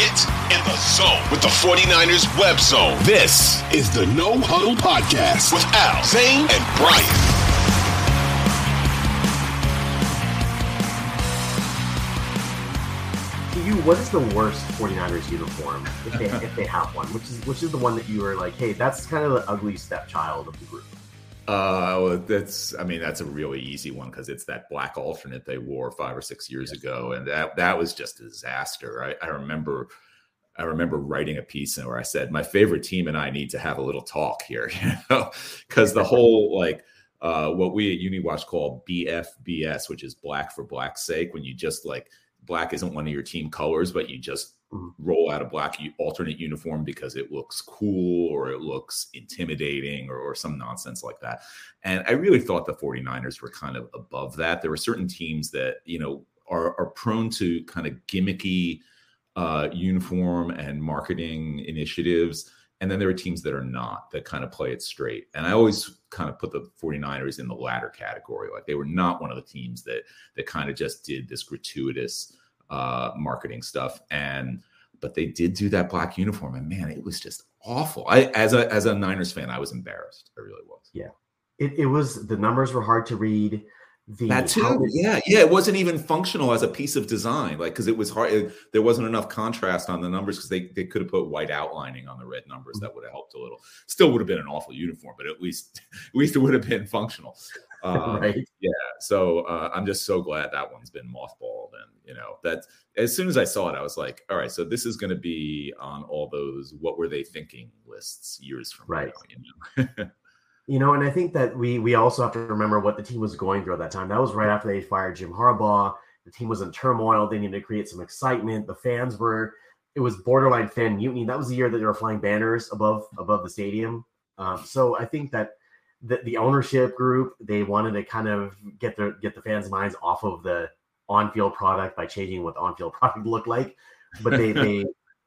Get in the zone with the 49ers web zone. This is the No Huddle Podcast with Al, Zain, and Brian. You, what is the worst 49ers uniform if they if they have one? Which is which is the one that you were like, hey, that's kind of the ugly stepchild of the group. Uh, well, that's I mean that's a really easy one because it's that black alternate they wore five or six years ago, and that that was just a disaster. I, I remember I remember writing a piece where I said my favorite team and I need to have a little talk here, you know, because the whole like uh, what we at UniWatch call BFBS, which is black for black's sake, when you just like black isn't one of your team colors, but you just roll out a black alternate uniform because it looks cool or it looks intimidating or, or, some nonsense like that. And I really thought the 49ers were kind of above that. There were certain teams that, you know, are, are prone to kind of gimmicky uh, uniform and marketing initiatives. And then there are teams that are not, that kind of play it straight. And I always kind of put the 49ers in the latter category. Like they were not one of the teams that that kind of just did this gratuitous uh, marketing stuff. And but they did do that black uniform, and man, it was just awful. I as a as a Niners fan, I was embarrassed. I really was. Yeah, it, it was. The numbers were hard to read. The that too, yeah, yeah. It wasn't even functional as a piece of design, like because it was hard. It, there wasn't enough contrast on the numbers because they, they could have put white outlining on the red numbers. Mm-hmm. That would have helped a little. Still would have been an awful uniform, but at least at least it would have been functional. Um, right. Yeah. So uh, I'm just so glad that one's been mothballed. And, you know, that as soon as I saw it, I was like, all right, so this is going to be on all those what were they thinking lists years from right. now. You know? you know, and I think that we we also have to remember what the team was going through at that time. That was right after they fired Jim Harbaugh. The team was in turmoil. They needed to create some excitement. The fans were it was borderline fan mutiny. That was the year that they were flying banners above above the stadium. Um, so I think that the, the ownership group they wanted to kind of get the get the fans' minds off of the on-field product by changing what the on-field product looked like, but they they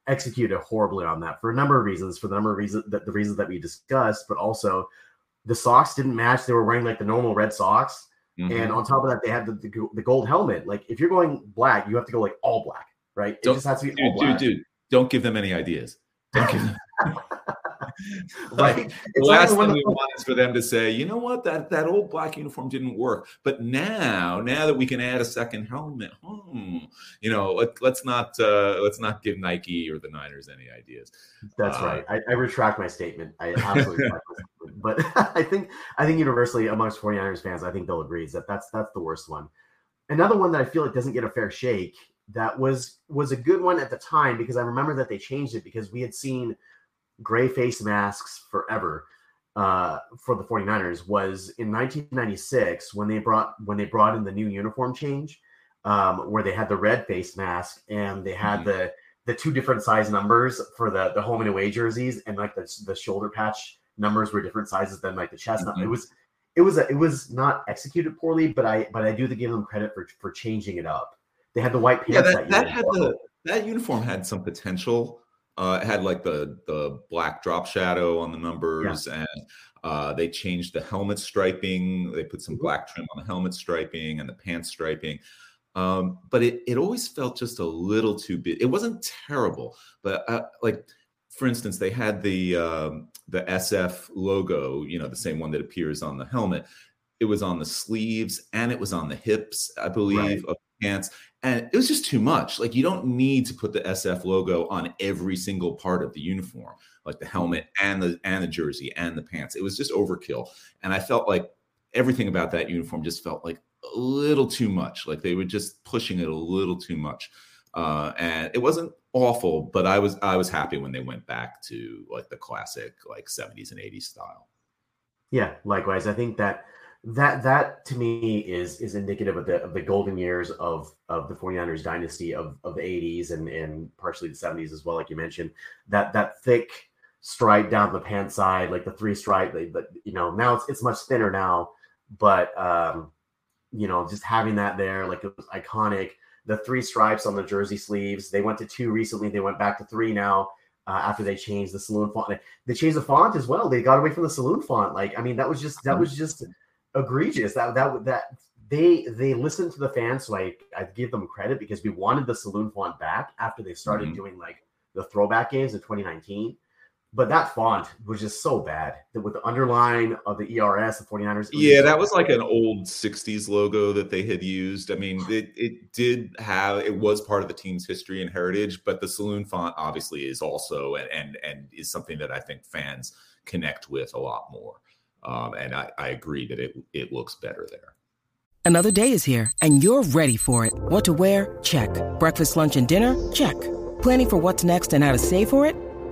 executed horribly on that for a number of reasons. For the number of reasons that the reasons that we discussed, but also the socks didn't match. They were wearing like the normal red socks, mm-hmm. and on top of that, they had the, the, the gold helmet. Like if you're going black, you have to go like all black, right? It don't, just has to be dude, dude, dude, don't give them any ideas. Don't give them. right. the last thing we want is for them to say, you know what, that that old black uniform didn't work, but now, now that we can add a second helmet, hmm, you know, let, us not uh, let's not give Nike or the Niners any ideas. That's uh, right. I, I, retract my statement. I absolutely, but I think I think universally amongst 49ers fans, I think they'll agree that that's that's the worst one. Another one that I feel like doesn't get a fair shake that was was a good one at the time because I remember that they changed it because we had seen gray face masks forever uh, for the 49ers was in 1996 when they brought when they brought in the new uniform change um, where they had the red face mask and they had mm-hmm. the the two different size numbers for the the home and away jerseys and like the, the shoulder patch numbers were different sizes than like the chest mm-hmm. it was it was a, it was not executed poorly but i but i do give them credit for for changing it up they had the white pants yeah that, that, that had the that uniform had some potential uh, it had like the the black drop shadow on the numbers, yeah. and uh, they changed the helmet striping. They put some mm-hmm. black trim on the helmet striping and the pants striping. Um, but it it always felt just a little too big. It wasn't terrible, but uh, like for instance, they had the um, the SF logo, you know, the same one that appears on the helmet. It was on the sleeves and it was on the hips, I believe, right. of pants and it was just too much like you don't need to put the sf logo on every single part of the uniform like the helmet and the and the jersey and the pants it was just overkill and i felt like everything about that uniform just felt like a little too much. Like they were just pushing it a little too much. Uh, and it wasn't awful, but I was I was happy when they went back to like the classic like 70s and 80s style. Yeah, likewise. I think that that that to me is is indicative of the of the golden years of of the 49ers dynasty of of the 80s and and partially the 70s as well like you mentioned that that thick stripe down the pant side like the three stripe but you know now it's it's much thinner now but um you know just having that there like it was iconic the three stripes on the jersey sleeves they went to two recently they went back to three now uh, after they changed the saloon font they changed the font as well they got away from the saloon font like i mean that was just that was just egregious. That that that they they listened to the fans, so I I give them credit because we wanted the saloon font back after they started mm-hmm. doing like the throwback games in 2019. But that font was just so bad that with the underline of the ERS, the 49ers. Yeah, that was like an old 60s logo that they had used. I mean, it, it did have, it was part of the team's history and heritage, but the saloon font obviously is also, and, and, and is something that I think fans connect with a lot more. Um, and I, I agree that it it looks better there. Another day is here, and you're ready for it. What to wear? Check. Breakfast, lunch, and dinner? Check. Planning for what's next and how to save for it?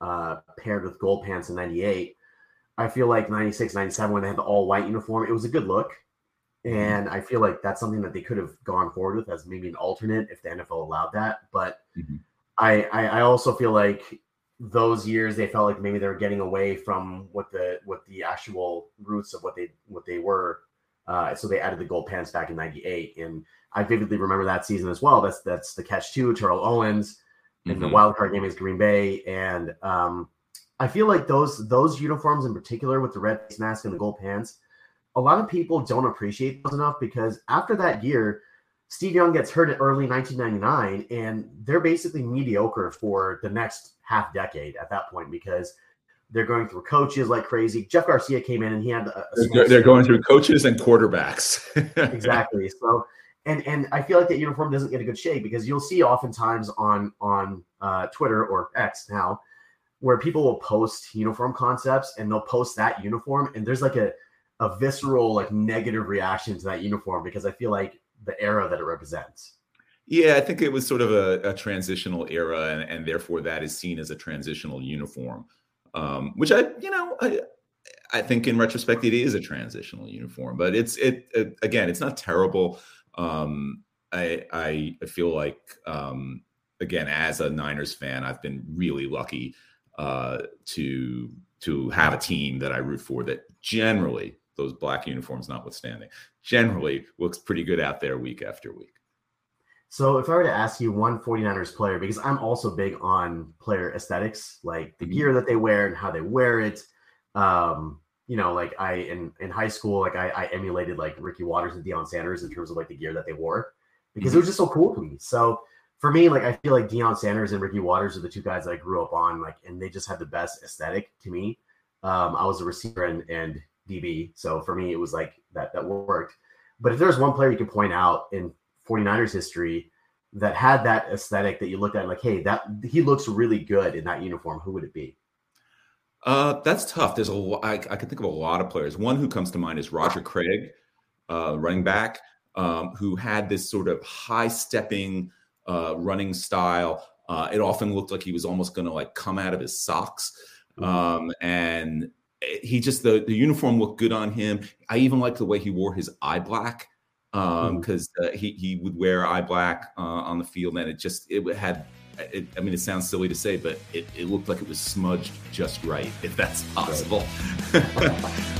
uh, paired with gold pants in 98, I feel like 96, 97, when they had the all white uniform, it was a good look. Mm-hmm. And I feel like that's something that they could have gone forward with as maybe an alternate if the NFL allowed that. But mm-hmm. I, I, I also feel like those years they felt like maybe they were getting away from what the what the actual roots of what they what they were. Uh, so they added the gold pants back in '98, and I vividly remember that season as well. That's that's the catch two, Terrell Owens, mm-hmm. the wild card game is Green Bay, and um, I feel like those those uniforms in particular with the red face mask and the gold pants, a lot of people don't appreciate those enough because after that year, Steve Young gets hurt in early 1999, and they're basically mediocre for the next half decade at that point because they're going through coaches like crazy. Jeff Garcia came in and he had a, a they're, they're going through coaches and quarterbacks. exactly. So and and I feel like that uniform doesn't get a good shake because you'll see oftentimes on on uh, Twitter or X now where people will post uniform concepts and they'll post that uniform and there's like a a visceral like negative reaction to that uniform because I feel like the era that it represents. Yeah, I think it was sort of a, a transitional era, and, and, therefore that is seen as a transitional uniform, um, which I, you know, I, I think in retrospect it is a transitional uniform, but it's it, it again, it's not terrible. Um, I I feel like um, again, as a Niners fan, I've been really lucky uh, to to have a team that I root for that generally, those black uniforms notwithstanding, generally looks pretty good out there week after week. So if I were to ask you one 49ers player, because I'm also big on player aesthetics, like the mm-hmm. gear that they wear and how they wear it. Um, you know, like I in in high school, like I, I emulated like Ricky Watters and Deion Sanders in terms of like the gear that they wore because mm-hmm. it was just so cool to me. So for me, like I feel like Deion Sanders and Ricky Watters are the two guys that I grew up on, like, and they just had the best aesthetic to me. Um, I was a receiver and, and DB, so for me, it was like that that worked. But if there's one player you can point out in 49ers history that had that aesthetic that you looked at like, hey, that he looks really good in that uniform, who would it be? Uh, that's tough. There's a I, I can think of a lot of players. One who comes to mind is Roger Craig, uh, running back, um, who had this sort of high stepping uh, running style. Uh, it often looked like he was almost going to like come out of his socks. Mm-hmm. Um, and he just the, the uniform looked good on him. I even liked the way he wore his eye black because um, uh, he he would wear eye black uh, on the field, and it just it had. It, I mean, it sounds silly to say, but it, it looked like it was smudged just right, if that's possible.